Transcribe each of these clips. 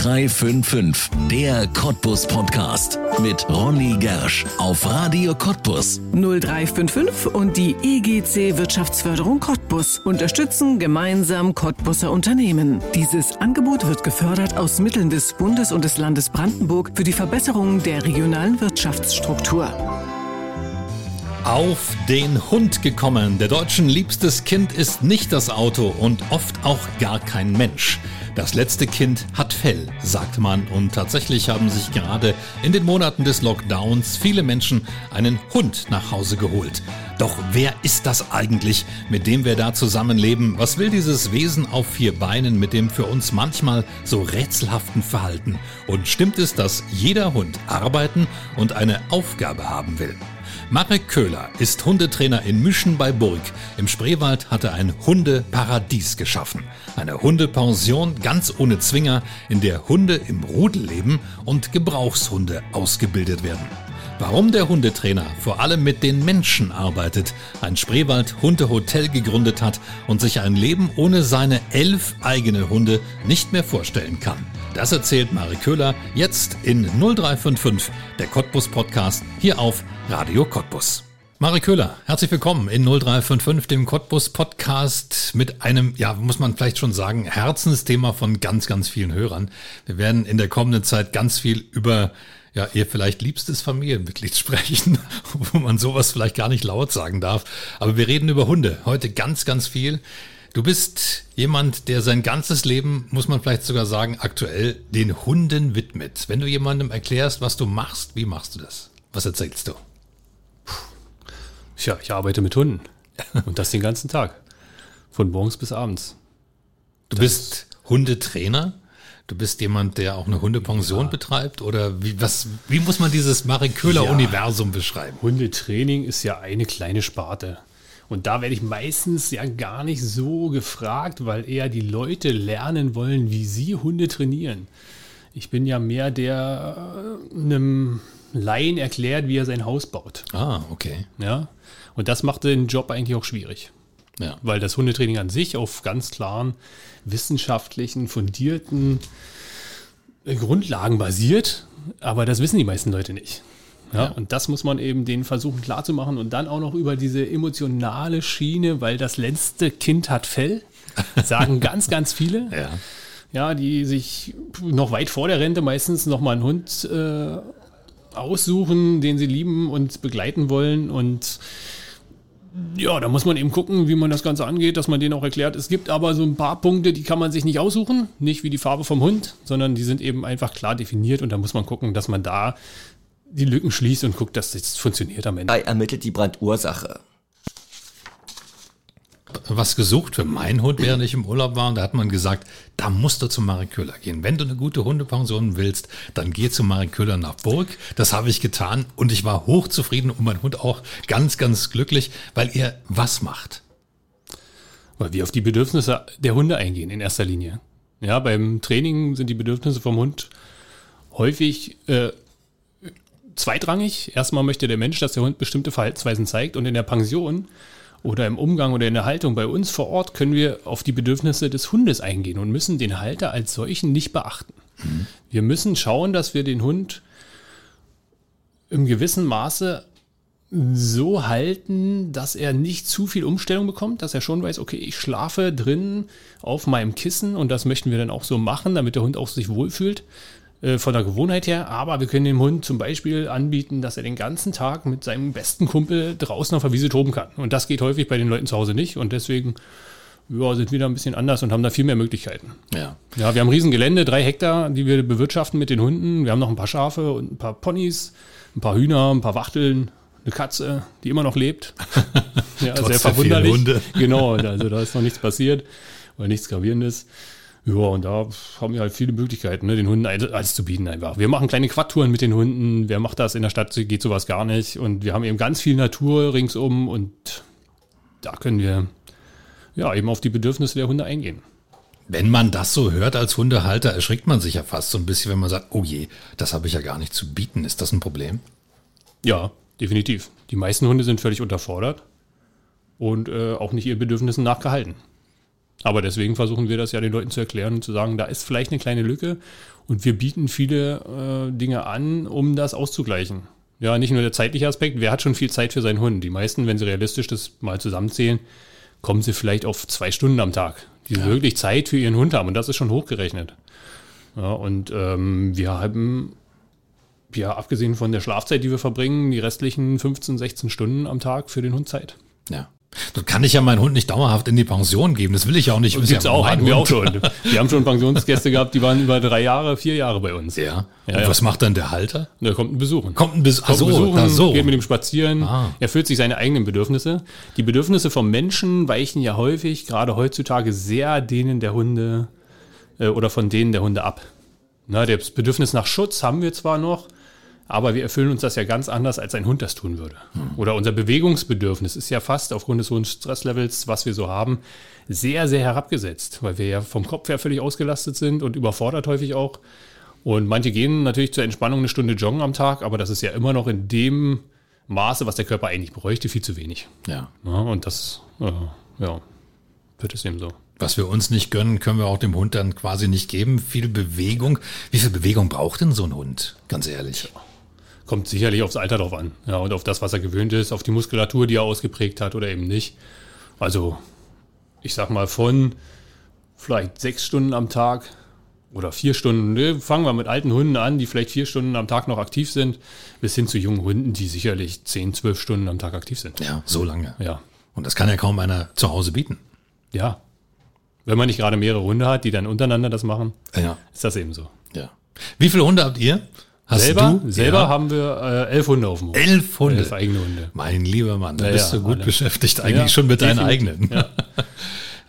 0355, der Cottbus Podcast mit Ronny Gersch auf Radio Cottbus. 0355 und die EGC Wirtschaftsförderung Cottbus unterstützen gemeinsam Cottbuser Unternehmen. Dieses Angebot wird gefördert aus Mitteln des Bundes und des Landes Brandenburg für die Verbesserung der regionalen Wirtschaftsstruktur. Auf den Hund gekommen. Der Deutschen liebstes Kind ist nicht das Auto und oft auch gar kein Mensch. Das letzte Kind hat Fell, sagt man. Und tatsächlich haben sich gerade in den Monaten des Lockdowns viele Menschen einen Hund nach Hause geholt. Doch wer ist das eigentlich, mit dem wir da zusammenleben? Was will dieses Wesen auf vier Beinen mit dem für uns manchmal so rätselhaften Verhalten? Und stimmt es, dass jeder Hund arbeiten und eine Aufgabe haben will? Marek Köhler ist Hundetrainer in Müschen bei Burg. Im Spreewald hat er ein Hundeparadies geschaffen. Eine Hundepension ganz ohne Zwinger, in der Hunde im Rudel leben und Gebrauchshunde ausgebildet werden. Warum der Hundetrainer vor allem mit den Menschen arbeitet, ein Spreewald Hundehotel gegründet hat und sich ein Leben ohne seine elf eigene Hunde nicht mehr vorstellen kann. Das erzählt Mari Köhler jetzt in 0355, der Cottbus Podcast, hier auf Radio Cottbus. Mari Köhler, herzlich willkommen in 0355, dem Cottbus Podcast mit einem, ja, muss man vielleicht schon sagen, Herzensthema von ganz, ganz vielen Hörern. Wir werden in der kommenden Zeit ganz viel über ja, ihr vielleicht liebstes Familienmitglied sprechen, wo man sowas vielleicht gar nicht laut sagen darf. Aber wir reden über Hunde heute ganz, ganz viel. Du bist jemand, der sein ganzes Leben, muss man vielleicht sogar sagen, aktuell den Hunden widmet. Wenn du jemandem erklärst, was du machst, wie machst du das? Was erzählst du? Tja, ich arbeite mit Hunden. Und das den ganzen Tag. Von morgens bis abends. Du das bist Hundetrainer? Du bist jemand, der auch eine Hundepension ja. betreibt? Oder wie, was, wie muss man dieses Marek Köhler-Universum ja. beschreiben? Hundetraining ist ja eine kleine Sparte. Und da werde ich meistens ja gar nicht so gefragt, weil eher die Leute lernen wollen, wie sie Hunde trainieren. Ich bin ja mehr der äh, einem Laien erklärt, wie er sein Haus baut. Ah, okay. Ja. Und das macht den Job eigentlich auch schwierig. Ja. Weil das Hundetraining an sich auf ganz klaren wissenschaftlichen, fundierten Grundlagen basiert. Aber das wissen die meisten Leute nicht. Ja, ja, Und das muss man eben denen versuchen klarzumachen und dann auch noch über diese emotionale Schiene, weil das letzte Kind hat Fell, sagen ganz, ganz viele. Ja. ja, die sich noch weit vor der Rente meistens nochmal einen Hund äh, aussuchen, den sie lieben und begleiten wollen und ja, da muss man eben gucken, wie man das Ganze angeht, dass man denen auch erklärt. Es gibt aber so ein paar Punkte, die kann man sich nicht aussuchen, nicht wie die Farbe vom Hund, sondern die sind eben einfach klar definiert und da muss man gucken, dass man da die Lücken schließt und guckt, dass das funktioniert am Ende. Er ermittelt die Brandursache. Was gesucht für meinen Hund, während ich im Urlaub war, und da hat man gesagt, da musst du zu Marek Köhler gehen. Wenn du eine gute Hundepension willst, dann geh zu Marek Köhler nach Burg. Das habe ich getan und ich war hochzufrieden und mein Hund auch ganz, ganz glücklich, weil er was macht. Weil wir auf die Bedürfnisse der Hunde eingehen in erster Linie. Ja, beim Training sind die Bedürfnisse vom Hund häufig äh, zweitrangig. Erstmal möchte der Mensch, dass der Hund bestimmte Verhaltensweisen zeigt und in der Pension oder im Umgang oder in der Haltung bei uns vor Ort können wir auf die Bedürfnisse des Hundes eingehen und müssen den Halter als solchen nicht beachten. Mhm. Wir müssen schauen, dass wir den Hund im gewissen Maße so halten, dass er nicht zu viel Umstellung bekommt, dass er schon weiß, okay, ich schlafe drin auf meinem Kissen und das möchten wir dann auch so machen, damit der Hund auch sich wohlfühlt. Äh, von der Gewohnheit her, aber wir können dem Hund zum Beispiel anbieten, dass er den ganzen Tag mit seinem besten Kumpel draußen auf der Wiese toben kann. Und das geht häufig bei den Leuten zu Hause nicht und deswegen ja, sind wir da ein bisschen anders und haben da viel mehr Möglichkeiten. Ja. Ja, wir haben ein Riesengelände, drei Hektar, die wir bewirtschaften mit den Hunden. Wir haben noch ein paar Schafe und ein paar Ponys, ein paar Hühner, ein paar Wachteln, eine Katze, die immer noch lebt. ja, sehr verwunderlich. Hunde. Genau, also da ist noch nichts passiert oder nichts Gravierendes. Ja, und da haben wir halt viele Möglichkeiten, ne, den Hunden alles zu bieten einfach. Wir machen kleine Quadtouren mit den Hunden. Wer macht das? In der Stadt geht sowas gar nicht. Und wir haben eben ganz viel Natur ringsum und da können wir ja eben auf die Bedürfnisse der Hunde eingehen. Wenn man das so hört als Hundehalter, erschrickt man sich ja fast so ein bisschen, wenn man sagt, oh je, das habe ich ja gar nicht zu bieten. Ist das ein Problem? Ja, definitiv. Die meisten Hunde sind völlig unterfordert und äh, auch nicht ihren Bedürfnissen nachgehalten. Aber deswegen versuchen wir das ja den Leuten zu erklären und zu sagen, da ist vielleicht eine kleine Lücke und wir bieten viele äh, Dinge an, um das auszugleichen. Ja, nicht nur der zeitliche Aspekt, wer hat schon viel Zeit für seinen Hund? Die meisten, wenn sie realistisch das mal zusammenzählen, kommen sie vielleicht auf zwei Stunden am Tag, die ja. wirklich Zeit für ihren Hund haben und das ist schon hochgerechnet. Ja, und ähm, wir haben ja, abgesehen von der Schlafzeit, die wir verbringen, die restlichen 15, 16 Stunden am Tag für den Hund Zeit. Ja. Dann kann ich ja meinen Hund nicht dauerhaft in die Pension geben. Das will ich auch nicht. Das gibt's ja auch, hatten wir auch schon. Wir haben schon Pensionsgäste gehabt, die waren über drei Jahre, vier Jahre bei uns. Ja. ja Und ja. was macht dann der Halter? Der kommt ein Besuchen. Kommt ein, Besuch. kommt so, besuchen, so. geht mit dem spazieren, ah. erfüllt sich seine eigenen Bedürfnisse. Die Bedürfnisse vom Menschen weichen ja häufig, gerade heutzutage, sehr denen der Hunde äh, oder von denen der Hunde ab. Na, das Bedürfnis nach Schutz haben wir zwar noch, aber wir erfüllen uns das ja ganz anders, als ein Hund das tun würde. Hm. Oder unser Bewegungsbedürfnis ist ja fast aufgrund des hohen Stresslevels, was wir so haben, sehr, sehr herabgesetzt, weil wir ja vom Kopf her völlig ausgelastet sind und überfordert häufig auch. Und manche gehen natürlich zur Entspannung eine Stunde joggen am Tag, aber das ist ja immer noch in dem Maße, was der Körper eigentlich bräuchte, viel zu wenig. Ja. ja und das, äh, ja, wird es eben so. Was wir uns nicht gönnen, können wir auch dem Hund dann quasi nicht geben. Viel Bewegung. Wie viel Bewegung braucht denn so ein Hund? Ganz ehrlich. Ja. Kommt sicherlich aufs Alter drauf an. Ja, und auf das, was er gewöhnt ist, auf die Muskulatur, die er ausgeprägt hat oder eben nicht. Also, ich sag mal, von vielleicht sechs Stunden am Tag oder vier Stunden, ne, fangen wir mit alten Hunden an, die vielleicht vier Stunden am Tag noch aktiv sind, bis hin zu jungen Hunden, die sicherlich zehn, zwölf Stunden am Tag aktiv sind. Ja, so lange. Ja. Und das kann ja kaum einer zu Hause bieten. Ja. Wenn man nicht gerade mehrere Hunde hat, die dann untereinander das machen, ja. ist das eben so. Ja. Wie viele Hunde habt ihr? Hast selber, du? Selber ja. haben wir äh, elf Hunde auf dem Hof. Elf Hunde? Elf eigene Hunde. Mein lieber Mann, da ja, bist du gut alle. beschäftigt eigentlich ja, schon mit deinen eigenen.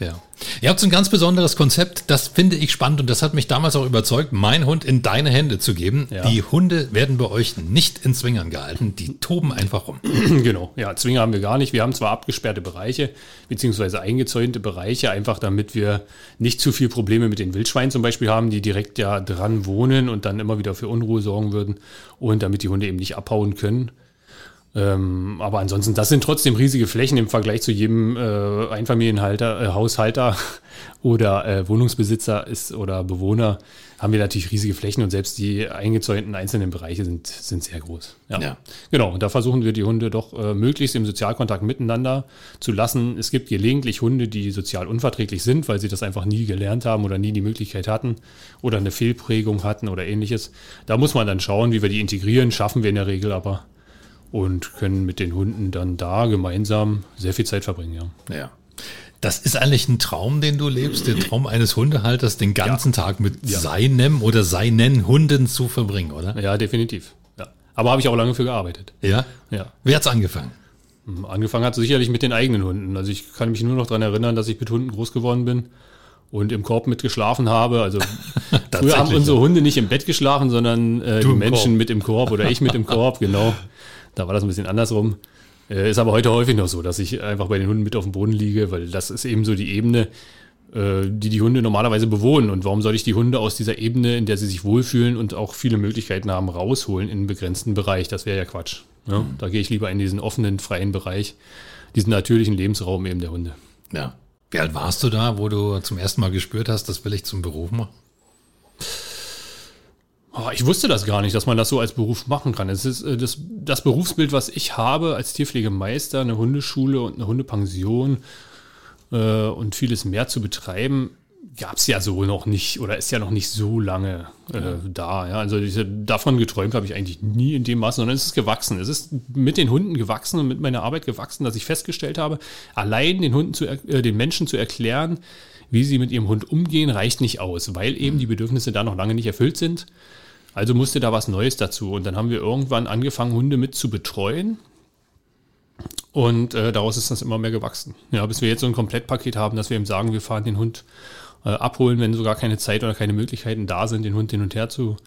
Ja. Ihr habt so ein ganz besonderes Konzept, das finde ich spannend und das hat mich damals auch überzeugt, mein Hund in deine Hände zu geben. Ja. Die Hunde werden bei euch nicht in Zwingern gehalten, die toben einfach rum. Genau, ja, Zwinger haben wir gar nicht. Wir haben zwar abgesperrte Bereiche, beziehungsweise eingezäunte Bereiche, einfach damit wir nicht zu viel Probleme mit den Wildschweinen zum Beispiel haben, die direkt ja dran wohnen und dann immer wieder für Unruhe sorgen würden und damit die Hunde eben nicht abhauen können. Ähm, aber ansonsten, das sind trotzdem riesige Flächen im Vergleich zu jedem äh, Einfamilienhalter, äh, Haushalter oder äh, Wohnungsbesitzer ist oder Bewohner haben wir natürlich riesige Flächen und selbst die eingezäunten einzelnen Bereiche sind, sind sehr groß. Ja. ja. Genau, und da versuchen wir die Hunde doch äh, möglichst im Sozialkontakt miteinander zu lassen. Es gibt gelegentlich Hunde, die sozial unverträglich sind, weil sie das einfach nie gelernt haben oder nie die Möglichkeit hatten oder eine Fehlprägung hatten oder ähnliches. Da muss man dann schauen, wie wir die integrieren, schaffen wir in der Regel aber und können mit den Hunden dann da gemeinsam sehr viel Zeit verbringen. Ja. ja. Das ist eigentlich ein Traum, den du lebst, der Traum eines Hundehalters, den ganzen ja. Tag mit ja. seinem oder seinen Hunden zu verbringen, oder? Ja, definitiv. Ja. Aber habe ich auch lange für gearbeitet. Ja? Ja. Wer hat's angefangen? Hm, angefangen hat sicherlich mit den eigenen Hunden. Also ich kann mich nur noch daran erinnern, dass ich mit Hunden groß geworden bin und im Korb mitgeschlafen habe. Also früher haben unsere Hunde nicht im Bett geschlafen, sondern äh, die Menschen Korb. mit im Korb oder ich mit im Korb, genau. Da war das ein bisschen andersrum. Äh, ist aber heute häufig noch so, dass ich einfach bei den Hunden mit auf dem Boden liege, weil das ist eben so die Ebene, äh, die die Hunde normalerweise bewohnen. Und warum soll ich die Hunde aus dieser Ebene, in der sie sich wohlfühlen und auch viele Möglichkeiten haben, rausholen in einen begrenzten Bereich? Das wäre ja Quatsch. Ja? Mhm. Da gehe ich lieber in diesen offenen, freien Bereich, diesen natürlichen Lebensraum eben der Hunde. Ja. Wie alt warst du da, wo du zum ersten Mal gespürt hast, das will ich zum Beruf machen? Oh, ich wusste das gar nicht, dass man das so als Beruf machen kann. Es ist äh, das, das Berufsbild, was ich habe als Tierpflegemeister, eine Hundeschule und eine Hundepension äh, und vieles mehr zu betreiben, gab es ja so noch nicht oder ist ja noch nicht so lange äh, ja. da. Ja? Also diese, davon geträumt habe ich eigentlich nie in dem Maße, sondern es ist gewachsen. Es ist mit den Hunden gewachsen und mit meiner Arbeit gewachsen, dass ich festgestellt habe, allein den Hunden zu, äh, den Menschen zu erklären, wie sie mit ihrem Hund umgehen, reicht nicht aus, weil eben die Bedürfnisse da noch lange nicht erfüllt sind. Also musste da was Neues dazu. Und dann haben wir irgendwann angefangen, Hunde mit zu betreuen. Und äh, daraus ist das immer mehr gewachsen. Ja, bis wir jetzt so ein Komplettpaket haben, dass wir ihm sagen, wir fahren den Hund äh, abholen, wenn sogar keine Zeit oder keine Möglichkeiten da sind, den Hund hin und her zu,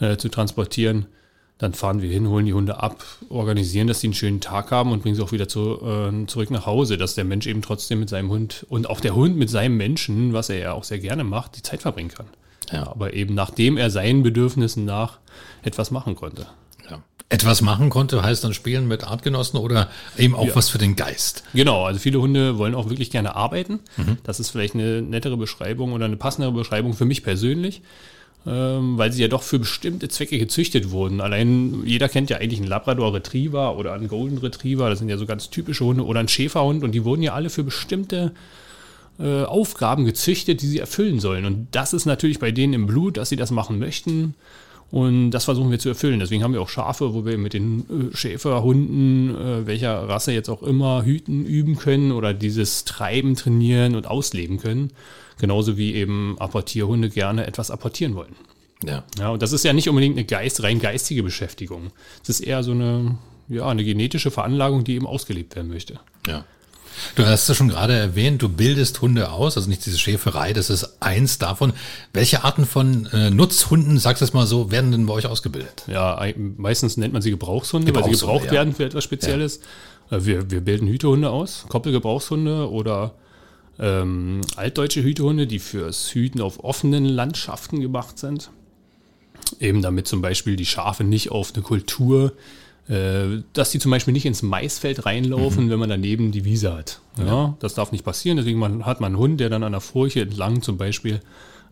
äh, zu transportieren. Dann fahren wir hin, holen die Hunde ab, organisieren, dass sie einen schönen Tag haben und bringen sie auch wieder zu, äh, zurück nach Hause, dass der Mensch eben trotzdem mit seinem Hund und auch der Hund mit seinem Menschen, was er ja auch sehr gerne macht, die Zeit verbringen kann. Ja. Aber eben nachdem er seinen Bedürfnissen nach etwas machen konnte. Ja. Etwas machen konnte, heißt dann spielen mit Artgenossen oder eben auch Ja. was für den Geist. Genau, also viele Hunde wollen auch wirklich gerne arbeiten. Das ist vielleicht eine nettere Beschreibung oder eine passendere Beschreibung für mich persönlich, ähm, weil sie ja doch für bestimmte Zwecke gezüchtet wurden. Allein jeder kennt ja eigentlich einen Labrador Retriever oder einen Golden Retriever, das sind ja so ganz typische Hunde, oder einen Schäferhund und die wurden ja alle für bestimmte äh, Aufgaben gezüchtet, die sie erfüllen sollen. Und das ist natürlich bei denen im Blut, dass sie das machen möchten. Und das versuchen wir zu erfüllen. Deswegen haben wir auch Schafe, wo wir mit den äh, Schäferhunden, äh, welcher Rasse jetzt auch immer, hüten, üben können oder dieses Treiben trainieren und ausleben können. Genauso wie eben Apportierhunde gerne etwas apportieren wollen. Ja. Ja, und das ist ja nicht unbedingt eine Geist, rein geistige Beschäftigung. Es ist eher so eine, ja, eine genetische Veranlagung, die eben ausgelebt werden möchte. Ja. Du hast es schon gerade erwähnt, du bildest Hunde aus, also nicht diese Schäferei, das ist eins davon. Welche Arten von äh, Nutzhunden, sagst du es mal so, werden denn bei euch ausgebildet? Ja, meistens nennt man sie Gebrauchshunde, weil sie Gebrauchshunde, gebraucht ja. werden für etwas Spezielles. Äh, Wir, wir bilden Hütehunde aus, Koppelgebrauchshunde oder ähm, altdeutsche Hütehunde, die fürs Hüten auf offenen Landschaften gemacht sind. Eben damit zum Beispiel die Schafe nicht auf eine Kultur, dass die zum Beispiel nicht ins Maisfeld reinlaufen, wenn man daneben die Wiese hat. Ja, Das darf nicht passieren, deswegen man, hat man einen Hund, der dann an der Furche entlang zum Beispiel,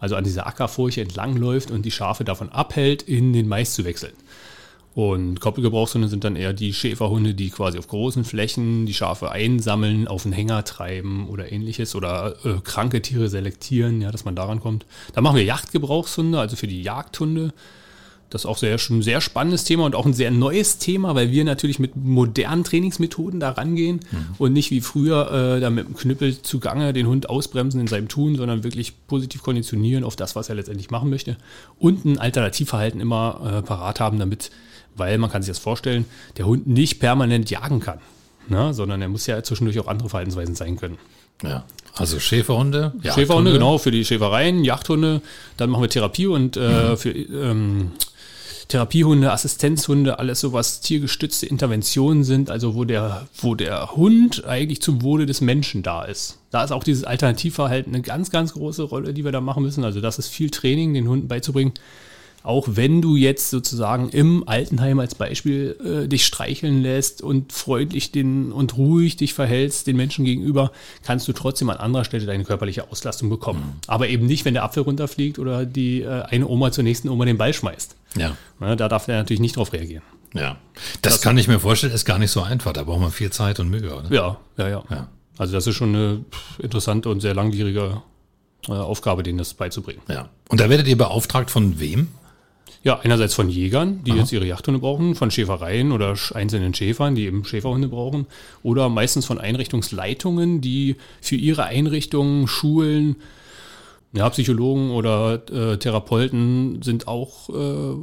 also an dieser Ackerfurche entlang läuft und die Schafe davon abhält, in den Mais zu wechseln. Und Koppelgebrauchshunde sind dann eher die Schäferhunde, die quasi auf großen Flächen die Schafe einsammeln, auf den Hänger treiben oder ähnliches oder äh, kranke Tiere selektieren, ja, dass man daran kommt. Dann machen wir Jagdgebrauchshunde, also für die Jagdhunde. Das ist auch sehr, schon ein sehr spannendes Thema und auch ein sehr neues Thema, weil wir natürlich mit modernen Trainingsmethoden da rangehen und nicht wie früher äh, da mit dem Knüppel zugange den Hund ausbremsen in seinem Tun, sondern wirklich positiv konditionieren auf das, was er letztendlich machen möchte und ein Alternativverhalten immer äh, parat haben, damit, weil man kann sich das vorstellen, der Hund nicht permanent jagen kann, ne? sondern er muss ja zwischendurch auch andere Verhaltensweisen sein können. Ja. Also Schäferhunde, Schäferhunde, genau, für die Schäfereien, Jagdhunde. Dann machen wir Therapie und äh, für ähm, Therapiehunde, Assistenzhunde, alles so was tiergestützte Interventionen sind, also wo der, wo der Hund eigentlich zum Wohle des Menschen da ist. Da ist auch dieses Alternativverhalten eine ganz, ganz große Rolle, die wir da machen müssen. Also das ist viel Training, den Hunden beizubringen. Auch wenn du jetzt sozusagen im Altenheim als Beispiel äh, dich streicheln lässt und freundlich den und ruhig dich verhältst den Menschen gegenüber, kannst du trotzdem an anderer Stelle deine körperliche Auslastung bekommen. Aber eben nicht, wenn der Apfel runterfliegt oder die äh, eine Oma zur nächsten Oma den Ball schmeißt. Ja. Ne, da darf der natürlich nicht drauf reagieren. Ja. Das, kann ich mir vorstellen, ist gar nicht so einfach. Da braucht man viel Zeit und Mühe, oder? Ja, ja, ja. Ja. Also das ist schon eine interessante und sehr langwierige äh, Aufgabe, denen das beizubringen. Ja. Und da werdet ihr beauftragt von wem? Ja, einerseits von Jägern, die jetzt ihre Jagdhunde brauchen, von Schäfereien oder einzelnen Schäfern, die eben Schäferhunde brauchen, oder meistens von Einrichtungsleitungen, die für ihre Einrichtungen, Schulen, ja, Psychologen oder äh, Therapeuten sind auch äh,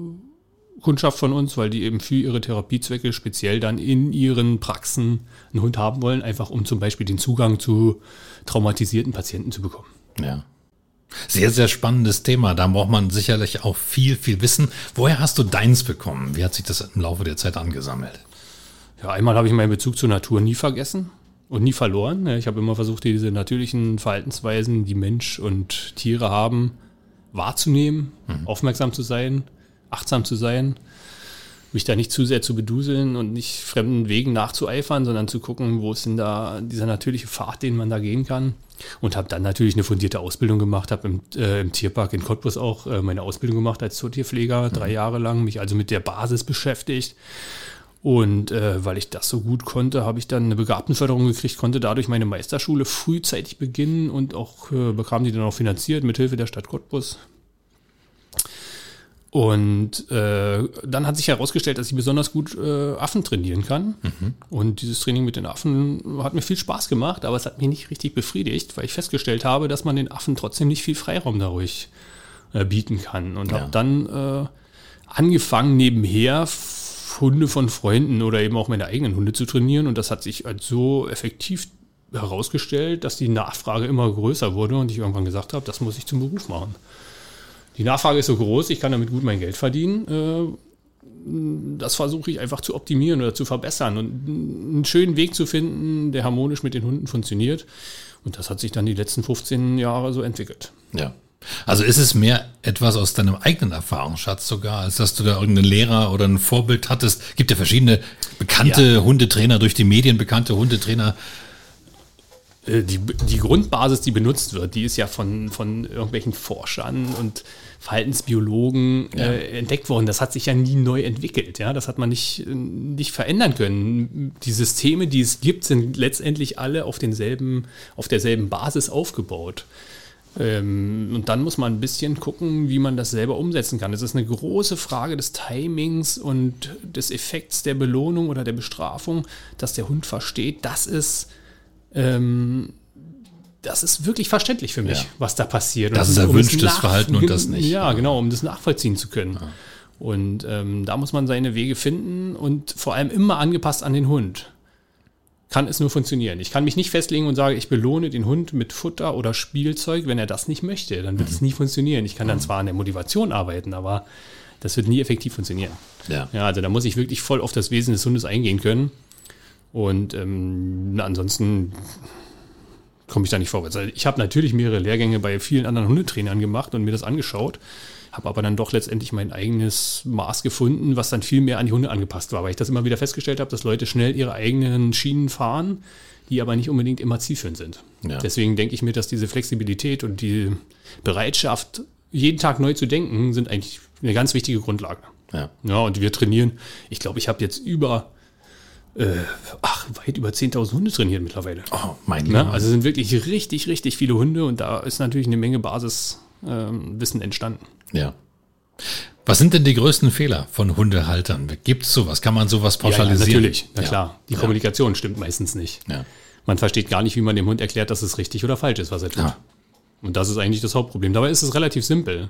Kundschaft von uns, weil die eben für ihre Therapiezwecke speziell dann in ihren Praxen einen Hund haben wollen, einfach um zum Beispiel den Zugang zu traumatisierten Patienten zu bekommen. Ja. Sehr, sehr spannendes Thema. Da braucht man sicherlich auch viel, viel Wissen. Woher hast du deins bekommen? Wie hat sich das im Laufe der Zeit angesammelt? Ja, einmal habe ich meinen Bezug zur Natur nie vergessen und nie verloren. Ja, Ich habe immer versucht, diese natürlichen Verhaltensweisen, die Mensch und Tiere haben, wahrzunehmen, aufmerksam zu sein, achtsam zu sein, mich da nicht zu sehr zu beduseln und nicht fremden Wegen nachzueifern, sondern zu gucken, wo ist denn da dieser natürliche Pfad, den man da gehen kann. Und habe dann natürlich eine fundierte Ausbildung gemacht, habe im, äh, im Tierpark in Cottbus auch äh, meine Ausbildung gemacht als Zootierpfleger, drei Jahre lang, mich also mit der Basis beschäftigt. Und äh, weil ich das so gut konnte, habe ich dann eine Begabtenförderung gekriegt, konnte dadurch meine Meisterschule frühzeitig beginnen und auch äh, bekam die dann auch finanziert mit Hilfe der Stadt Cottbus. Und äh, dann hat sich herausgestellt, dass ich besonders gut äh, Affen trainieren kann. Und dieses Training mit den Affen hat mir viel Spaß gemacht, aber es hat mich nicht richtig befriedigt, weil ich festgestellt habe, dass man den Affen trotzdem nicht viel Freiraum dadurch äh, bieten kann. Und Ja. habe dann äh, angefangen, nebenher Hunde von Freunden oder eben auch meine eigenen Hunde zu trainieren. Und das hat sich als so effektiv herausgestellt, dass die Nachfrage immer größer wurde und ich irgendwann gesagt habe, das muss ich zum Beruf machen. Die Nachfrage ist so groß, ich kann damit gut mein Geld verdienen. Äh, Das versuche ich einfach zu optimieren oder zu verbessern und einen schönen Weg zu finden, der harmonisch mit den Hunden funktioniert. Und das hat sich dann die letzten 15 Jahre so entwickelt. Ja. Also ist es mehr etwas aus deinem eigenen Erfahrungsschatz sogar, als dass du da irgendeinen Lehrer oder ein Vorbild hattest? Gibt ja verschiedene bekannte ja. Hundetrainer, durch die Medien bekannte Hundetrainer. Äh, die, die Grundbasis, die benutzt wird, die ist ja von, von irgendwelchen Forschern und Verhaltensbiologen ja. äh, entdeckt worden. Das hat sich ja nie neu entwickelt. Ja? Das hat man nicht, nicht verändern können. Die Systeme, die es gibt, sind letztendlich alle auf, denselben, auf derselben Basis aufgebaut. Ähm, und dann muss man ein bisschen gucken, wie man das selber umsetzen kann. Es ist eine große Frage des Timings und des Effekts der Belohnung oder der Bestrafung, dass der Hund versteht, das ist ähm, das ist wirklich verständlich für mich, ja. was da passiert. Das und, ist erwünschtes um Verhalten und das nicht. Ja, genau, um das nachvollziehen zu können. Ja. Und ähm, da muss man seine Wege finden und vor allem immer angepasst an den Hund. Kann es nur funktionieren. Ich kann mich nicht festlegen und sagen, ich belohne den Hund mit Futter oder Spielzeug, wenn er das nicht möchte. Dann wird mhm. es nie funktionieren. Ich kann dann mhm. zwar an der Motivation arbeiten, aber das wird nie effektiv funktionieren. Ja. ja, also da muss ich wirklich voll auf das Wesen des Hundes eingehen können. Und ähm, ansonsten komme ich da nicht vorwärts. Also ich habe natürlich mehrere Lehrgänge bei vielen anderen Hundetrainern gemacht und mir das angeschaut, habe aber dann doch letztendlich mein eigenes Maß gefunden, was dann viel mehr an die Hunde angepasst war, weil ich das immer wieder festgestellt habe, dass Leute schnell ihre eigenen Schienen fahren, die aber nicht unbedingt immer zielführend sind. Ja. Deswegen denke ich mir, dass diese Flexibilität und die Bereitschaft, jeden Tag neu zu denken, sind eigentlich eine ganz wichtige Grundlage. Ja, ja und wir trainieren. Ich glaube, ich habe jetzt über äh, ach, weit über 10.000 Hunde trainiert mittlerweile. Oh, mein Gott. Also sind wirklich richtig, richtig viele Hunde und da ist natürlich eine Menge Basiswissen ähm, entstanden. Ja. Was sind denn die größten Fehler von Hundehaltern? Gibt es sowas? Kann man sowas pauschalisieren? Ja, ja natürlich, na ja. klar. Die Kommunikation stimmt meistens nicht. Man versteht gar nicht, wie man dem Hund erklärt, dass es richtig oder falsch ist, was er tut. Und das ist eigentlich das Hauptproblem. Dabei ist es relativ simpel,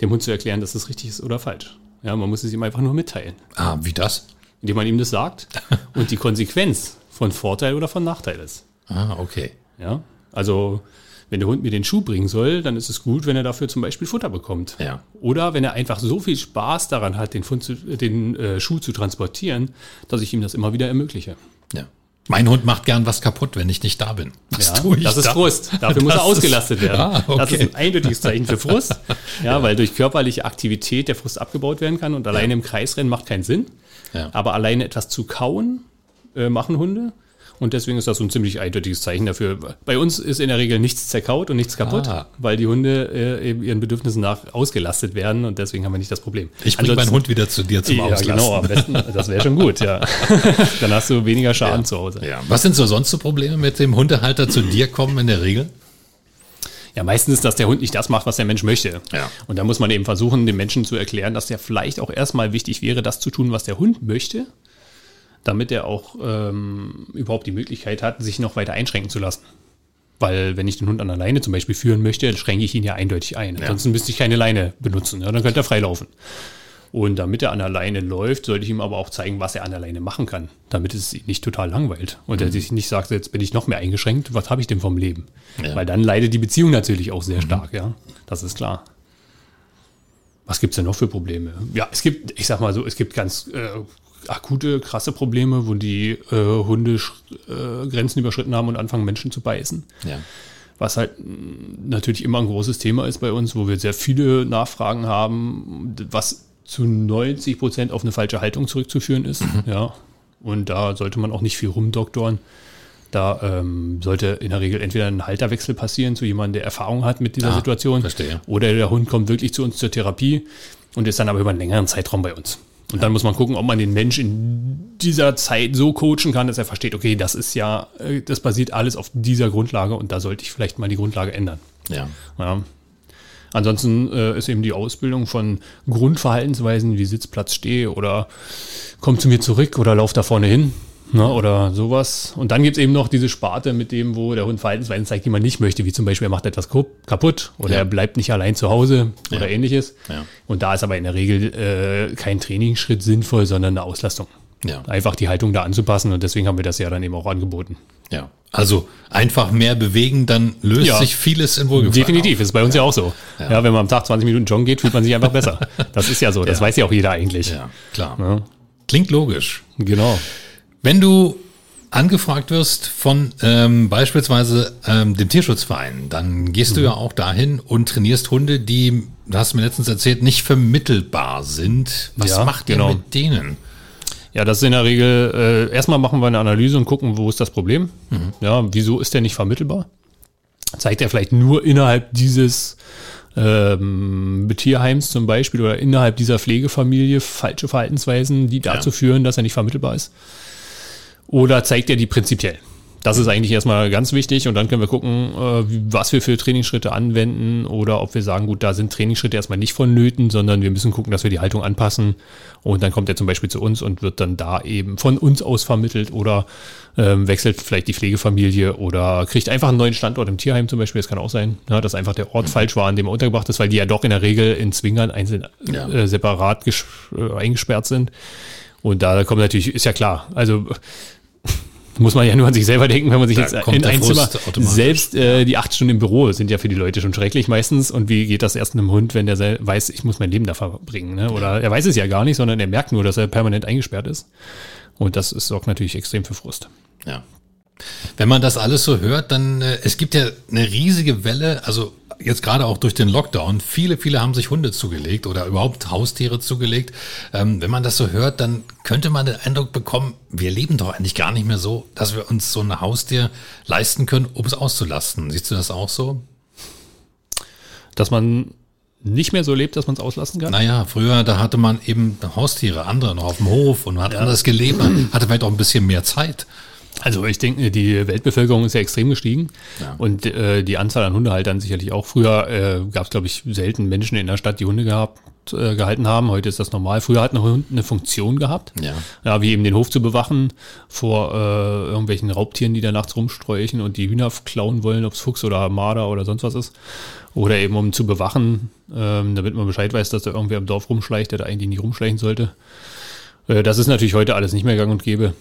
dem Hund zu erklären, dass es richtig ist oder falsch. Ja, man muss es ihm einfach nur mitteilen. Ah, wie das? Indem man ihm das sagt und die Konsequenz von Vorteil oder von Nachteil ist. Ah, okay. Ja, also wenn der Hund mir den Schuh bringen soll, dann ist es gut, wenn er dafür zum Beispiel Futter bekommt. Ja. Oder wenn er einfach so viel Spaß daran hat, den, zu, den äh, Schuh zu transportieren, dass ich ihm das immer wieder ermögliche. Ja. Mein Hund macht gern was kaputt, wenn ich nicht da bin. Was ja, tue ich das ist da? Frust. Dafür das muss er ausgelastet werden. Ah, okay. Das ist ein eindeutiges Zeichen für Frust. Ja, ja, weil durch körperliche Aktivität der Frust abgebaut werden kann und alleine ja. im Kreisrennen macht keinen Sinn. Ja. Aber alleine etwas zu kauen äh, machen Hunde. Und deswegen ist das so ein ziemlich eindeutiges Zeichen dafür. Bei uns ist in der Regel nichts zerkaut und nichts kaputt, ah. weil die Hunde äh, eben ihren Bedürfnissen nach ausgelastet werden und deswegen haben wir nicht das Problem. Ich bringe meinen Hund wieder zu dir zum ja, Auslasten. Genau, am besten, das wäre schon gut, ja. Dann hast du weniger Schaden ja. zu Hause. Ja. Was sind so sonst so Probleme mit dem Hundehalter zu dir kommen in der Regel? Ja, meistens ist, dass der Hund nicht das macht, was der Mensch möchte. Ja. Und da muss man eben versuchen, dem Menschen zu erklären, dass der vielleicht auch erstmal wichtig wäre, das zu tun, was der Hund möchte, damit er auch ähm, überhaupt die Möglichkeit hat, sich noch weiter einschränken zu lassen. Weil wenn ich den Hund an der Leine zum Beispiel führen möchte, dann schränke ich ihn ja eindeutig ein. Ja. Ansonsten müsste ich keine Leine benutzen. Ja, dann könnte er freilaufen. Und damit er an der Leine läuft, sollte ich ihm aber auch zeigen, was er an der Leine machen kann, damit es ihn nicht total langweilt. Und mhm. er sich nicht sagt, jetzt bin ich noch mehr eingeschränkt, was habe ich denn vom Leben? Ja. Weil dann leidet die Beziehung natürlich auch sehr mhm. stark, ja. Das ist klar. Was gibt es denn noch für Probleme? Ja, es gibt, ich sag mal so, es gibt ganz äh, akute, krasse Probleme, wo die äh, Hunde äh, Grenzen überschritten haben und anfangen, Menschen zu beißen. Ja. Was halt natürlich immer ein großes Thema ist bei uns, wo wir sehr viele Nachfragen haben, was zu 90 Prozent auf eine falsche Haltung zurückzuführen ist. Mhm. Ja. Und da sollte man auch nicht viel rumdoktoren. Da ähm, sollte in der Regel entweder ein Halterwechsel passieren zu jemandem, der Erfahrung hat mit dieser ah, Situation. Verstehe. Oder der Hund kommt wirklich zu uns zur Therapie und ist dann aber über einen längeren Zeitraum bei uns. Und ja. dann muss man gucken, ob man den Mensch in dieser Zeit so coachen kann, dass er versteht, okay, das ist ja, äh, das basiert alles auf dieser Grundlage und da sollte ich vielleicht mal die Grundlage ändern. Ja. ja. Ansonsten äh, ist eben die Ausbildung von Grundverhaltensweisen wie Sitzplatz stehe oder komm zu mir zurück oder lauf da vorne hin. Ne, oder sowas. Und dann gibt es eben noch diese Sparte mit dem, wo der Hund Verhaltensweisen zeigt, die man nicht möchte, wie zum Beispiel, er macht etwas kaputt oder ja. er bleibt nicht allein zu Hause ja. oder ähnliches. Ja. Und da ist aber in der Regel äh, kein Trainingsschritt sinnvoll, sondern eine Auslastung. Einfach die Haltung da anzupassen und deswegen haben wir das ja dann eben auch angeboten. Ja. Also einfach mehr bewegen, dann löst ja. sich vieles in Wohlgefallen. Definitiv, auf. ist bei uns ja, ja auch so. Ja. ja. wenn man am Tag 20 Minuten joggen geht, fühlt man sich einfach besser. Das ist ja so, das weiß ja auch jeder eigentlich. Ja, klar. Klingt logisch. Genau. Wenn du angefragt wirst von ähm, beispielsweise ähm, dem Tierschutzverein, dann gehst mhm. du ja auch dahin und trainierst Hunde, die, du hast mir letztens erzählt, nicht vermittelbar sind. Was ja, macht ihr genau. mit denen? Ja, das ist in der Regel, äh, erstmal machen wir eine Analyse und gucken, wo ist das Problem. Mhm. Ja, wieso ist der nicht vermittelbar? Zeigt er vielleicht nur innerhalb dieses ähm, Tierheims zum Beispiel oder innerhalb dieser Pflegefamilie falsche Verhaltensweisen, die dazu ja. führen, dass er nicht vermittelbar ist? Oder zeigt er die prinzipiell? Das ist eigentlich erstmal ganz wichtig und dann können wir gucken, äh, was wir für Trainingsschritte anwenden oder ob wir sagen, gut, da sind Trainingsschritte erstmal nicht vonnöten, sondern wir müssen gucken, dass wir die Haltung anpassen und dann kommt er zum Beispiel zu uns und wird dann da eben von uns aus vermittelt oder ähm, wechselt vielleicht die Pflegefamilie oder kriegt einfach einen neuen Standort im Tierheim zum Beispiel. Das kann auch sein, ja, dass einfach der Ort mhm. falsch war, an dem er untergebracht ist, weil die ja doch in der Regel in Zwingern einzeln ja. äh, separat äh, eingesperrt sind. Und da kommt natürlich, ist ja klar, also muss man ja nur an sich selber denken, wenn man sich da jetzt in ein Zimmer, selbst äh, die acht Stunden im Büro sind ja für die Leute schon schrecklich meistens. Und wie geht das erst einem Hund, wenn der weiß, ich muss mein Leben da verbringen? Ne? Oder er weiß es ja gar nicht, sondern er merkt nur, dass er permanent eingesperrt ist. Und das sorgt natürlich extrem für Frust. Ja. Wenn man das alles so hört, dann, äh, es gibt ja eine riesige Welle, also jetzt gerade auch durch den Lockdown, viele, viele haben sich Hunde zugelegt oder überhaupt Haustiere zugelegt. Ähm, wenn man das so hört, dann könnte man den Eindruck bekommen, wir leben doch eigentlich gar nicht mehr so, dass wir uns so ein Haustier leisten können, um es auszulasten. Siehst du das auch so? Dass man nicht mehr so lebt, dass man es auslassen kann? Naja, früher, da hatte man eben Haustiere, andere noch auf dem Hof und man hat ja. anders gelebt, man hatte vielleicht auch ein bisschen mehr Zeit. Also ich denke, die Weltbevölkerung ist ja extrem gestiegen ja. und äh, die Anzahl an Hundehaltern sicherlich auch. Früher äh, gab es, glaube ich, selten Menschen in der Stadt, die Hunde gehabt, äh, gehalten haben. Heute ist das normal. Früher hat ein Hund eine Funktion gehabt, ja. ja wie eben den Hof zu bewachen vor äh, irgendwelchen Raubtieren, die da nachts rumsträuchen und die Hühner klauen wollen, ob es Fuchs oder Marder oder sonst was ist. Oder eben um zu bewachen, ähm, damit man Bescheid weiß, dass da irgendwer im Dorf rumschleicht, der da eigentlich nicht rumschleichen sollte. Äh, das ist natürlich heute alles nicht mehr gang und gäbe.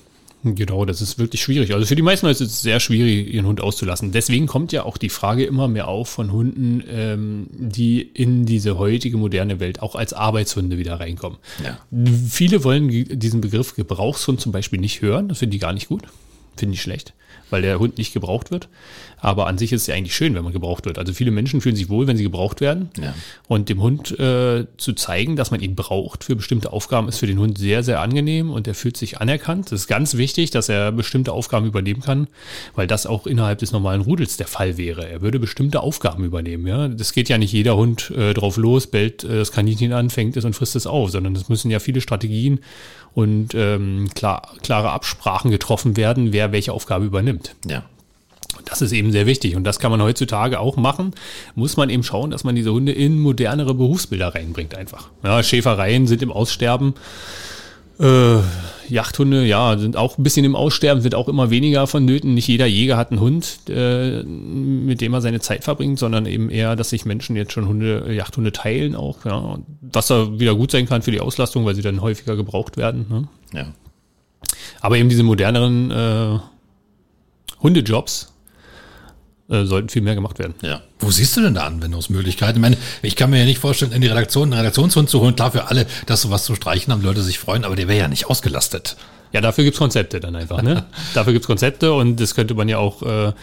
Genau, das ist wirklich schwierig. Also für die meisten Leute ist es sehr schwierig, ihren Hund auszulassen. Deswegen kommt ja auch die Frage immer mehr auf von Hunden, ähm, die in diese heutige moderne Welt auch als Arbeitshunde wieder reinkommen. Ja. Viele wollen diesen Begriff Gebrauchshund zum Beispiel nicht hören. Das finden die gar nicht gut. Finde ich schlecht weil der Hund nicht gebraucht wird. Aber an sich ist es ja eigentlich schön, wenn man gebraucht wird. Also viele Menschen fühlen sich wohl, wenn sie gebraucht werden. Ja. Und dem Hund äh, zu zeigen, dass man ihn braucht für bestimmte Aufgaben, ist für den Hund sehr, sehr angenehm und er fühlt sich anerkannt. Das ist ganz wichtig, dass er bestimmte Aufgaben übernehmen kann, weil das auch innerhalb des normalen Rudels der Fall wäre. Er würde bestimmte Aufgaben übernehmen. Ja, das geht ja nicht jeder Hund äh, drauf los, bellt äh, das Kaninchen an, fängt es und frisst es auf, sondern es müssen ja viele Strategien und ähm, klar, klare Absprachen getroffen werden, wer welche Aufgabe übernimmt. Ja. Das ist eben sehr wichtig und das kann man heutzutage auch machen. Muss man eben schauen, dass man diese Hunde in modernere Berufsbilder reinbringt einfach. Ja, Schäfereien sind im Aussterben. Äh, Jachthunde, ja, sind auch ein bisschen im Aussterben, wird auch immer weniger vonnöten. Nicht jeder Jäger hat einen Hund, äh, mit dem er seine Zeit verbringt, sondern eben eher, dass sich Menschen jetzt schon Hunde, Jachthunde teilen auch, ja. Was da wieder gut sein kann für die Auslastung, weil sie dann häufiger gebraucht werden. Ne? Ja. Aber eben diese moderneren äh, Hundejobs, äh, sollten viel mehr gemacht werden. Ja. Wo siehst du denn da Anwendungsmöglichkeiten? Ich meine, ich kann mir ja nicht vorstellen, in die Redaktion einen Redaktionshund zu holen. Klar, für alle, dass sowas zu streichen haben, Leute sich freuen, aber der wäre ja nicht ausgelastet. Ja, dafür gibt's Konzepte dann einfach. Ne? dafür gibt's Konzepte und das könnte man ja auch äh, äh,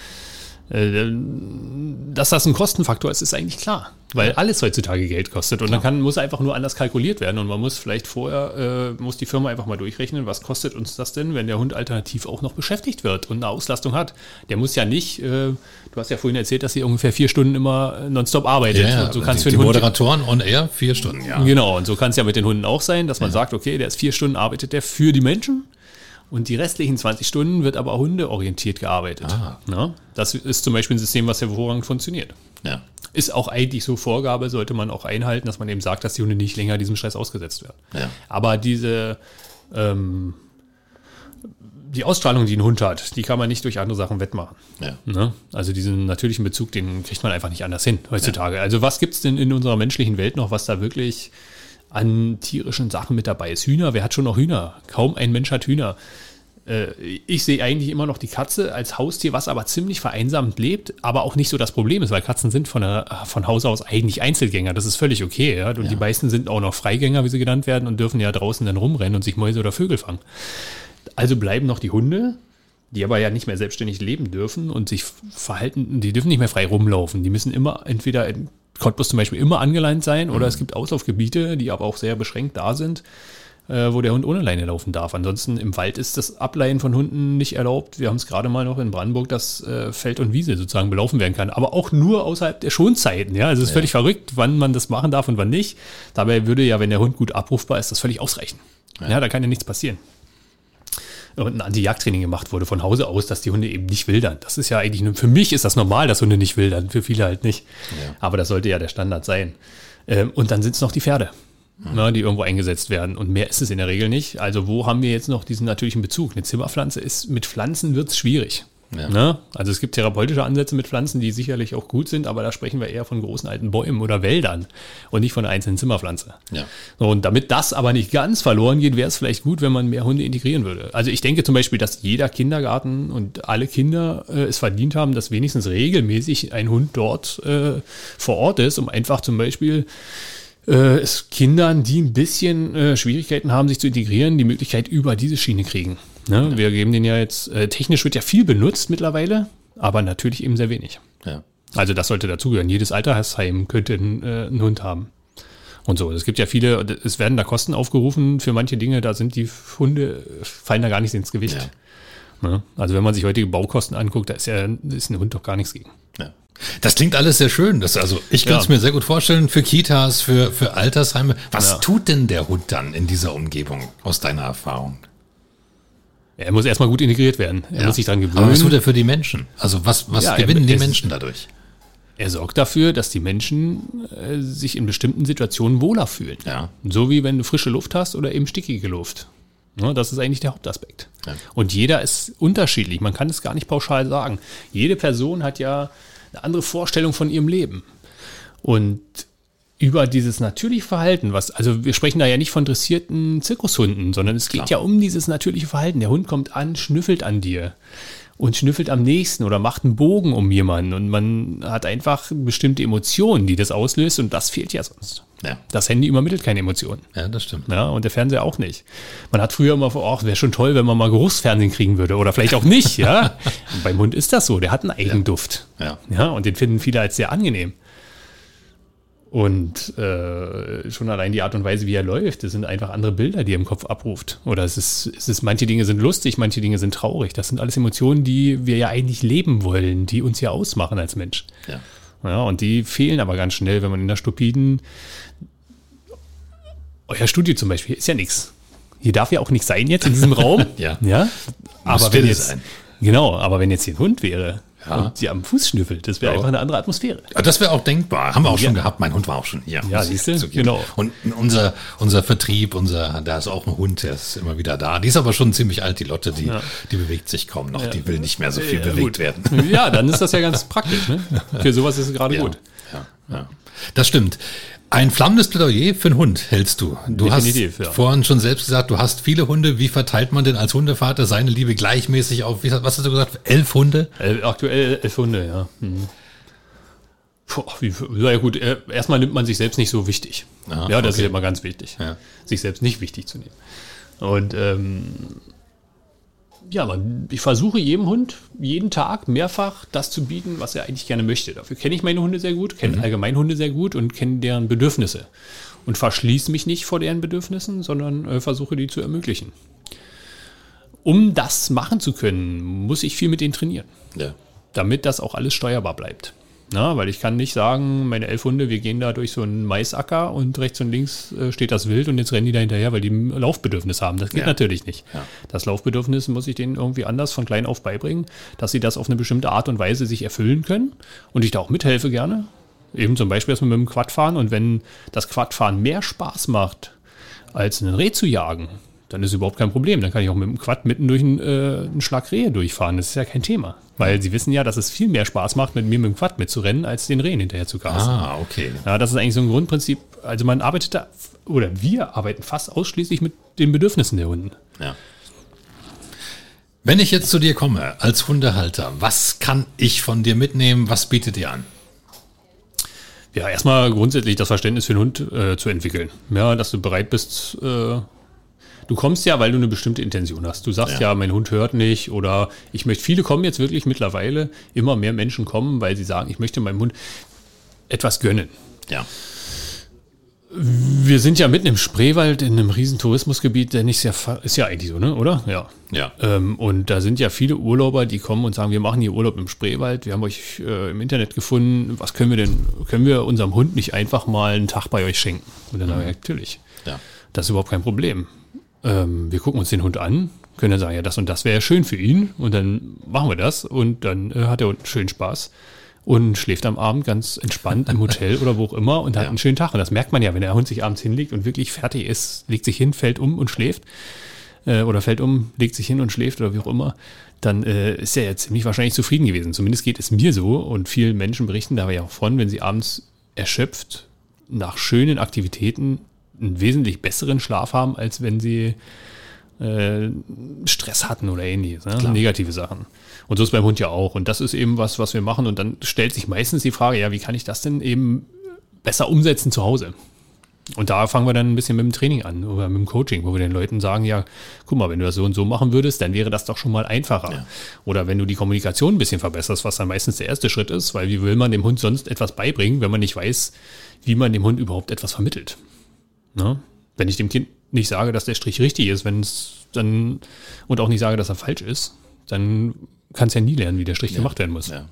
dass das ein Kostenfaktor ist, ist eigentlich klar, weil alles heutzutage Geld kostet und dann kann, muss einfach nur anders kalkuliert werden und man muss vielleicht vorher, äh, muss die Firma einfach mal durchrechnen, was kostet uns das denn, wenn der Hund alternativ auch noch beschäftigt wird und eine Auslastung hat. Der muss ja nicht, äh, du hast ja vorhin erzählt, dass sie ungefähr vier Stunden immer nonstop arbeitet. Ja, ja, so kannst die, die Moderatoren on air vier Stunden, ja. Genau, und so kann es ja mit den Hunden auch sein, dass man ja. sagt, okay, der ist vier Stunden, arbeitet der für die Menschen und die restlichen 20 Stunden wird aber hundeorientiert gearbeitet. Ah. Na, das ist zum Beispiel ein System, was hervorragend funktioniert. Ja. Ist auch eigentlich so Vorgabe, sollte man auch einhalten, dass man eben sagt, dass die Hunde nicht länger diesem Stress ausgesetzt werden. Ja. Aber diese ähm, die Ausstrahlung, die ein Hund hat, die kann man nicht durch andere Sachen wettmachen. Ja. Ne? Also diesen natürlichen Bezug, den kriegt man einfach nicht anders hin heutzutage. Ja. Also was gibt es denn in unserer menschlichen Welt noch, was da wirklich an tierischen Sachen mit dabei ist. Hühner, wer hat schon noch Hühner? Kaum ein Mensch hat Hühner. Äh, ich sehe eigentlich immer noch die Katze als Haustier, was aber ziemlich vereinsamt lebt, aber auch nicht so das Problem ist, weil Katzen sind von, der, von Haus aus eigentlich Einzelgänger. Das ist völlig okay. Ja? Und ja. die meisten sind auch noch Freigänger, wie sie genannt werden, und dürfen ja draußen dann rumrennen und sich Mäuse oder Vögel fangen. Also bleiben noch die Hunde, die aber ja nicht mehr selbstständig leben dürfen und sich verhalten, die dürfen nicht mehr frei rumlaufen. Die müssen immer entweder in Cottbus zum Beispiel immer angeleint sein oder es gibt Auslaufgebiete, die aber auch sehr beschränkt da sind, äh, wo der Hund ohne Leine laufen darf. Ansonsten im Wald ist das Ableihen von Hunden nicht erlaubt. Wir haben es gerade mal noch in Brandenburg, dass äh, Feld und Wiese sozusagen belaufen werden kann, aber auch nur außerhalb der Schonzeiten. Ja, also es ist völlig verrückt, wann man das machen darf und wann nicht. Dabei würde ja, wenn der Hund gut abrufbar ist, das völlig ausreichen. Ja, da kann ja nichts passieren ein Anti-Jagdtraining gemacht wurde von Hause aus, dass die Hunde eben nicht wildern. Das ist ja eigentlich, nur, für mich ist das normal, dass Hunde nicht wildern, für viele halt nicht. Ja. Aber das sollte ja der Standard sein. Ähm, und dann sind es noch die Pferde, ne, die irgendwo eingesetzt werden. Und mehr ist es in der Regel nicht. Also wo haben wir jetzt noch diesen natürlichen Bezug? Eine Zimmerpflanze ist, mit Pflanzen wird es schwierig. Ja. Ne? Also es gibt therapeutische Ansätze mit Pflanzen, die sicherlich auch gut sind, aber da sprechen wir eher von großen alten Bäumen oder Wäldern und nicht von einer einzelnen Zimmerpflanze. Ja. Und damit das aber nicht ganz verloren geht, wäre es vielleicht gut, wenn man mehr Hunde integrieren würde. Also ich denke zum Beispiel, dass jeder Kindergarten und alle Kinder äh, es verdient haben, dass wenigstens regelmäßig ein Hund dort äh, vor Ort ist, um einfach zum Beispiel äh, es Kindern, die ein bisschen äh, Schwierigkeiten haben, sich zu integrieren, die Möglichkeit über diese Schiene kriegen. Ne? Wir geben den ja jetzt, äh, technisch wird ja viel benutzt mittlerweile, aber natürlich eben sehr wenig. Ja. Also das sollte dazugehören. Jedes Altersheim könnte einen, äh, einen Hund haben. Und so. Es gibt ja viele, es werden da Kosten aufgerufen für manche Dinge, da sind die Hunde, fallen da gar nicht ins Gewicht. Ne? Also wenn man sich heutige Baukosten anguckt, da ist ja ist ein Hund doch gar nichts gegen. Ja. Das klingt alles sehr schön. Das, also ich könnte es Ja. mir sehr gut vorstellen für Kitas, für, für Altersheime. Was Ja. tut denn der Hund dann in dieser Umgebung aus deiner Erfahrung? Er muss erstmal gut integriert werden. Er muss sich daran gewöhnen. Aber was tut er für die Menschen? Also was, was Ja, er- gewinnen die es- Menschen dadurch? Er sorgt dafür, dass die Menschen äh, sich in bestimmten Situationen wohler fühlen. Ja. So wie wenn du frische Luft hast oder eben stickige Luft. Ne, das ist eigentlich der Hauptaspekt. Ja. Und jeder ist unterschiedlich. Man kann es gar nicht pauschal sagen. Jede Person hat ja eine andere Vorstellung von ihrem Leben. Und über dieses natürliche Verhalten, was, also wir sprechen da ja nicht von dressierten Zirkushunden, sondern es geht ja um dieses natürliche Verhalten. Der Hund kommt an, schnüffelt an dir und schnüffelt am nächsten oder macht einen Bogen um jemanden und man hat einfach bestimmte Emotionen, die das auslöst und das fehlt ja sonst. Ja. Das Handy übermittelt keine Emotionen. Ja, das stimmt. Ja, und der Fernseher auch nicht. Man hat früher immer vor, ach, wäre schon toll, wenn man mal Geruchsfernsehen kriegen würde. Oder vielleicht auch nicht, ja. Beim Hund ist das so, der hat einen Eigenduft. Ja. Ja, und den finden viele als sehr angenehm. Und äh, schon allein die Art und Weise, wie er läuft, das sind einfach andere Bilder, die er im Kopf abruft. Oder es ist, es ist, manche Dinge sind lustig, manche Dinge sind traurig. Das sind alles Emotionen, die wir ja eigentlich leben wollen, die uns ja ausmachen als Mensch. Ja. Ja, und die fehlen aber ganz schnell, wenn man in der stupiden. Euer Studio zum Beispiel ist ja nichts. Hier darf ja auch nichts sein jetzt in diesem Raum. Ja. ja. Aber wenn jetzt. sein. Genau, aber wenn jetzt hier ein Hund wäre Ja. und sie am Fuß schnüffelt, das wäre Ja. einfach eine andere Atmosphäre. Das wäre auch denkbar. Haben wir auch schon Ja. gehabt. Mein Hund war auch schon hier. Ja, siehste? zugeben. Genau. Und unser, unser Vertrieb, unser, da ist auch ein Hund, der ist immer wieder da. Die ist aber schon ziemlich alt, die Lotte, die, die bewegt sich kaum noch. Die will nicht mehr so viel bewegt gut. werden. Ja, dann ist das ja ganz praktisch. Ne? Für sowas ist es gerade gut. Ja, ja. Das stimmt. Ein flammendes Plädoyer für einen Hund hältst du. Du Definitiv, hast ja. vorhin schon selbst gesagt, du hast viele Hunde. Wie verteilt man denn als Hundevater seine Liebe gleichmäßig auf, wie, was hast du gesagt, elf Hunde? Äh, aktuell elf Hunde, ja. Mhm. Puh, wie, ja gut, äh, erstmal nimmt man sich selbst nicht so wichtig. Ah, ja, das okay. ist immer ganz wichtig. Ja. Sich selbst nicht wichtig zu nehmen. Und ähm, ja, man, ich versuche jedem Hund jeden Tag mehrfach das zu bieten, was er eigentlich gerne möchte. Dafür kenne ich meine Hunde sehr gut, kenne allgemein Hunde sehr gut und kenne deren Bedürfnisse. Und verschließe mich nicht vor deren Bedürfnissen, sondern äh, versuche die zu ermöglichen. Um das machen zu können, muss ich viel mit denen trainieren Ja. damit das auch alles steuerbar bleibt. Na, weil ich kann nicht sagen, meine elf Hunde, wir gehen da durch so einen Maisacker und rechts und links äh, steht das Wild und jetzt rennen die da hinterher, weil die ein Laufbedürfnis haben. Das geht Ja. natürlich nicht. Ja. Das Laufbedürfnis muss ich denen irgendwie anders von klein auf beibringen, dass sie das auf eine bestimmte Art und Weise sich erfüllen können und ich da auch mithelfe gerne. Eben zum Beispiel erstmal mit dem Quad fahren und wenn das Quadfahren mehr Spaß macht, als einen Reh zu jagen, dann ist überhaupt kein Problem. Dann kann ich auch mit dem Quad mitten durch einen, äh, einen Schlag Rehe durchfahren. Das ist ja kein Thema. Weil sie wissen ja, dass es viel mehr Spaß macht, mit mir mit dem Quad mitzurennen, als den Rehen hinterher zu casten. Ah, okay. Ja, das ist eigentlich so ein Grundprinzip. Also man arbeitet da, oder wir arbeiten fast ausschließlich mit den Bedürfnissen der Hunden. Ja. Wenn ich jetzt zu dir komme als Hundehalter, was kann ich von dir mitnehmen? Was bietet dir an? Ja, erstmal grundsätzlich das Verständnis für den Hund äh, zu entwickeln. Ja, dass du bereit bist, äh, Du kommst ja, weil du eine bestimmte Intention hast. Du sagst ja. ja, mein Hund hört nicht oder ich möchte, viele kommen jetzt wirklich mittlerweile, immer mehr Menschen kommen, weil sie sagen, ich möchte meinem Hund etwas gönnen. Ja. Wir sind ja mitten im Spreewald in einem riesen Tourismusgebiet, der nicht sehr, ist ja eigentlich so, ne, oder? Ja. Ja. Ähm, und da sind ja viele Urlauber, die kommen und sagen, wir machen hier Urlaub im Spreewald, wir haben euch äh, im Internet gefunden, was können wir denn, können wir unserem Hund nicht einfach mal einen Tag bei euch schenken? Und dann mhm. sagen wir, natürlich. Ja. Das ist überhaupt kein Problem. Ähm, wir gucken uns den Hund an, können dann sagen, ja, das und das wäre ja schön für ihn und dann machen wir das und dann äh, hat der Hund schönen Spaß und schläft am Abend ganz entspannt im Hotel oder wo auch immer und hat ja. einen schönen Tag. Und das merkt man ja, wenn der Hund sich abends hinlegt und wirklich fertig ist, legt sich hin, fällt um und schläft äh, oder fällt um, legt sich hin und schläft oder wie auch immer, dann äh, ist er ja ziemlich wahrscheinlich zufrieden gewesen. Zumindest geht es mir so und vielen Menschen berichten da ja auch von, wenn sie abends erschöpft nach schönen Aktivitäten einen wesentlich besseren Schlaf haben, als wenn sie äh, Stress hatten oder ähnliches, ne? negative Sachen. Und so ist beim Hund ja auch. Und das ist eben was, was wir machen. Und dann stellt sich meistens die Frage, ja, wie kann ich das denn eben besser umsetzen zu Hause? Und da fangen wir dann ein bisschen mit dem Training an oder mit dem Coaching, wo wir den Leuten sagen, ja, guck mal, wenn du das so und so machen würdest, dann wäre das doch schon mal einfacher. Ja. Oder wenn du die Kommunikation ein bisschen verbesserst, was dann meistens der erste Schritt ist, weil wie will man dem Hund sonst etwas beibringen, wenn man nicht weiß, wie man dem Hund überhaupt etwas vermittelt? Ne? Wenn ich dem Kind nicht sage, dass der Strich richtig ist, wenn es dann und auch nicht sage, dass er falsch ist, dann kannst ja nie lernen, wie der Strich ja. gemacht werden muss. Ja.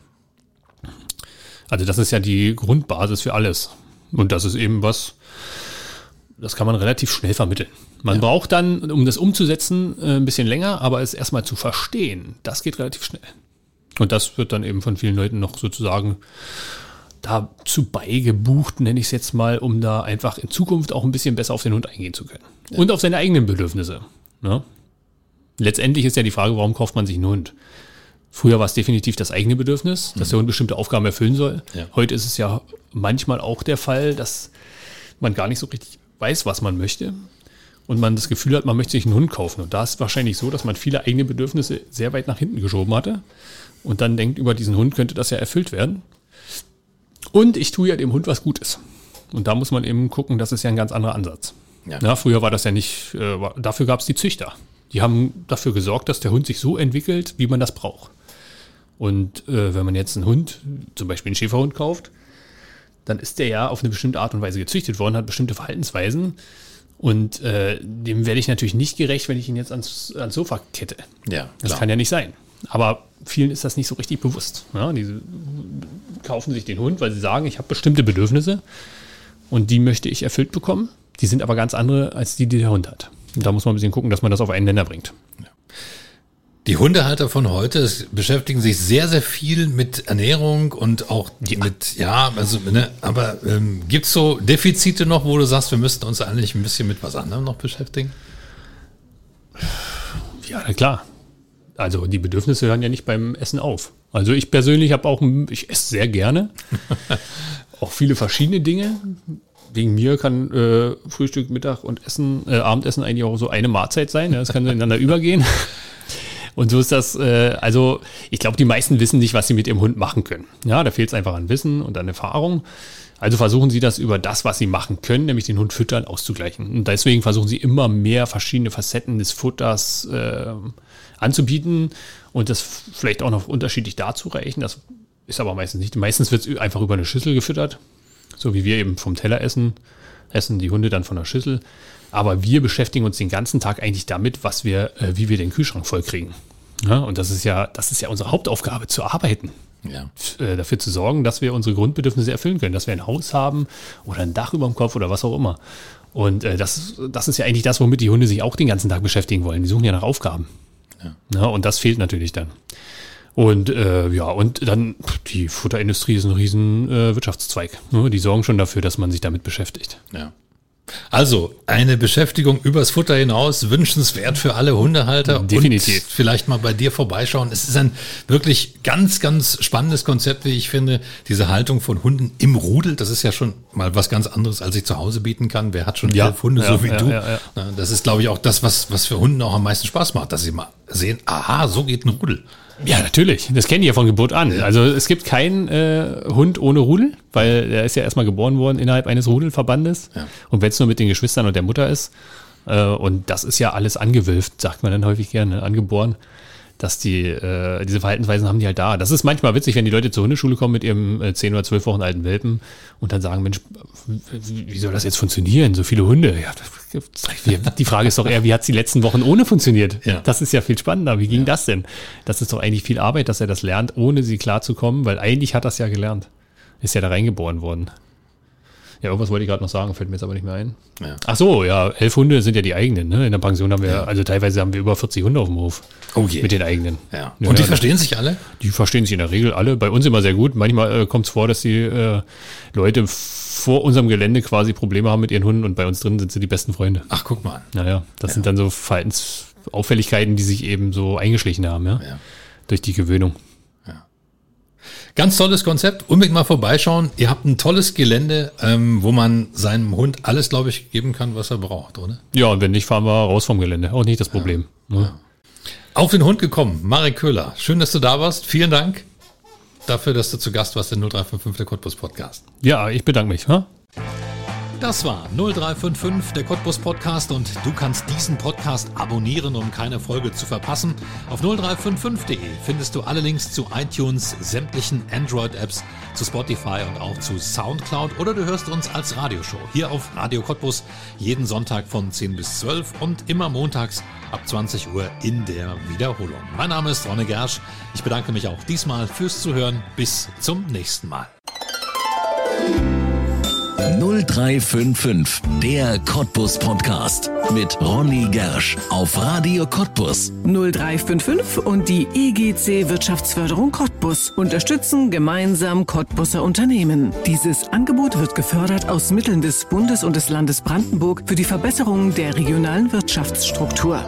Also das ist ja die Grundbasis für alles. Und das ist eben was, das kann man relativ schnell vermitteln. Man ja. braucht dann, um das umzusetzen, äh, ein bisschen länger, aber es erstmal zu verstehen, das geht relativ schnell. Und das wird dann eben von vielen Leuten noch sozusagen dazu beigebucht, nenne ich es jetzt mal, um da einfach in Zukunft auch ein bisschen besser auf den Hund eingehen zu können. Ja. Und auf seine eigenen Bedürfnisse. Ne? Letztendlich ist ja die Frage, warum kauft man sich einen Hund? Früher war es definitiv das eigene Bedürfnis, dass der Hund bestimmte Aufgaben erfüllen soll. Ja. Heute ist es ja manchmal auch der Fall, dass man gar nicht so richtig weiß, was man möchte. Und man das Gefühl hat, man möchte sich einen Hund kaufen. Und da ist es wahrscheinlich so, dass man viele eigene Bedürfnisse sehr weit nach hinten geschoben hatte. Und dann denkt, über diesen Hund könnte das ja erfüllt werden. Und ich tue ja dem Hund was Gutes. Und da muss man eben gucken, das ist ja ein ganz anderer Ansatz. Ja. Na, früher war das ja nicht, äh, dafür gab es die Züchter. Die haben dafür gesorgt, dass der Hund sich so entwickelt, wie man das braucht. Und äh, wenn man jetzt einen Hund, zum Beispiel einen Schäferhund kauft, dann ist der ja auf eine bestimmte Art und Weise gezüchtet worden, hat bestimmte Verhaltensweisen. Und äh, dem werde ich natürlich nicht gerecht, wenn ich ihn jetzt ans, ans Sofa kette. Ja, das klar. kann ja nicht sein. Aber vielen ist das nicht so richtig bewusst. Ja, die kaufen sich den Hund, weil sie sagen, ich habe bestimmte Bedürfnisse und die möchte ich erfüllt bekommen. Die sind aber ganz andere als die, die der Hund hat. Und da muss man ein bisschen gucken, dass man das auf einen Nenner bringt. Ja. Die Hundehalter von heute beschäftigen sich sehr, sehr viel mit Ernährung und auch ja. mit, ja, also, ne, aber ähm, gibt es so Defizite noch, wo du sagst, wir müssten uns eigentlich ein bisschen mit was anderem noch beschäftigen? Ja, klar. Also die Bedürfnisse hören ja nicht beim Essen auf. Also ich persönlich habe auch, ich esse sehr gerne. auch viele verschiedene Dinge. Wegen mir kann äh, Frühstück, Mittag und Essen, äh, Abendessen eigentlich auch so eine Mahlzeit sein. Ja, das kann ineinander übergehen. Und so ist das, äh, also ich glaube, die meisten wissen nicht, was sie mit ihrem Hund machen können. Ja, da fehlt es einfach an Wissen und an Erfahrung. Also versuchen sie das über das, was sie machen können, nämlich den Hund füttern, auszugleichen. Und deswegen versuchen sie immer mehr verschiedene Facetten des Futters äh, anzubieten und das vielleicht auch noch unterschiedlich darzureichen. Das ist aber meistens nicht. Meistens wird es einfach über eine Schüssel gefüttert, so wie wir eben vom Teller essen, essen die Hunde dann von der Schüssel. Aber wir beschäftigen uns den ganzen Tag eigentlich damit, was wir, äh, wie wir den Kühlschrank vollkriegen. Ja, und das ist ja, das ist ja unsere Hauptaufgabe, zu arbeiten. Ja. Äh, dafür zu sorgen, dass wir unsere Grundbedürfnisse erfüllen können, dass wir ein Haus haben oder ein Dach über dem Kopf oder was auch immer. Und äh, das, das ist ja eigentlich das, womit die Hunde sich auch den ganzen Tag beschäftigen wollen. Die suchen ja nach Aufgaben. Ja. ja und das fehlt natürlich dann. Und äh, ja, und dann die Futterindustrie ist ein riesen äh, Wirtschaftszweig. Ne? Die sorgen schon dafür, dass man sich damit beschäftigt. Ja. Also eine Beschäftigung übers Futter hinaus, wünschenswert für alle Hundehalter. Definitiv. Und vielleicht mal bei dir vorbeischauen. Es ist ein wirklich ganz, ganz spannendes Konzept, wie ich finde. Diese Haltung von Hunden im Rudel, das ist ja schon mal was ganz anderes, als ich zu Hause bieten kann. Wer hat schon ja, elf Hunde, ja, so wie ja, du? Das ist, glaube ich, auch das, was, was für Hunden auch am meisten Spaß macht, dass sie mal sehen, aha, so geht ein Rudel. Ja, natürlich. Das kennen die ja von Geburt an. Ja. Also es gibt keinen äh, Hund ohne Rudel, weil der ist ja erstmal geboren worden innerhalb eines Rudelverbandes. Ja. Und wenn es nur mit den Geschwistern und der Mutter ist, Äh, und das ist ja alles angewölft, sagt man dann häufig gerne, angeboren dass die äh, diese Verhaltensweisen haben die halt da. Das ist manchmal witzig, wenn die Leute zur Hundeschule kommen mit ihrem äh, 10 oder 12 Wochen alten Welpen und dann sagen, Mensch, wie soll das jetzt funktionieren? So viele Hunde. Ja, die Frage ist doch eher, wie hat es die letzten Wochen ohne funktioniert? Ja. Das ist ja viel spannender. Wie ging ja. das denn? Das ist doch eigentlich viel Arbeit, dass er das lernt, ohne sie klarzukommen, weil eigentlich hat das ja gelernt. Ist ja da reingeboren worden. Ja, irgendwas wollte ich gerade noch sagen, fällt mir jetzt aber nicht mehr ein. Ja. Ach so, ja, elf Hunde sind ja die eigenen. Ne? In der Pension haben wir, ja. also teilweise haben wir über 40 Hunde auf dem Hof. Oh je. Mit den eigenen. Ja. Und ja, die verstehen sich alle? Die verstehen sich in der Regel alle. Bei uns immer sehr gut. Manchmal äh, kommt es vor, dass die äh, Leute vor unserem Gelände quasi Probleme haben mit ihren Hunden und bei uns drin sind sie die besten Freunde. Ach, guck mal. Naja, das sind dann so Verhaltensauffälligkeiten, die sich eben so eingeschlichen haben, ja. Durch die Gewöhnung. Ganz tolles Konzept. Unbedingt mal vorbeischauen. Ihr habt ein tolles Gelände, ähm, wo man seinem Hund alles, glaube ich, geben kann, was er braucht, oder? Ja, und wenn nicht, fahren wir raus vom Gelände. Auch nicht das Problem. Ja. Ja. Auf den Hund gekommen, Marek Köhler. Schön, dass du da warst. Vielen Dank dafür, dass du zu Gast warst im 0355 der Cottbus Podcast. Ja, ich bedanke mich. Ha? Das war 0355, der Cottbus Podcast und du kannst diesen Podcast abonnieren, um keine Folge zu verpassen. Auf 0355.de findest du alle Links zu iTunes, sämtlichen Android-Apps, zu Spotify und auch zu Soundcloud oder du hörst uns als Radioshow hier auf Radio Cottbus jeden Sonntag von 10 bis 12 und immer montags ab 20 Uhr in der Wiederholung. Mein Name ist Ronne Gersch. Ich bedanke mich auch diesmal fürs Zuhören. Bis zum nächsten Mal. 0355, der Cottbus Podcast mit Ronny Gersch auf Radio Cottbus. 0355 und die EGC Wirtschaftsförderung Cottbus unterstützen gemeinsam Cottbuser Unternehmen. Dieses Angebot wird gefördert aus Mitteln des Bundes und des Landes Brandenburg für die Verbesserung der regionalen Wirtschaftsstruktur.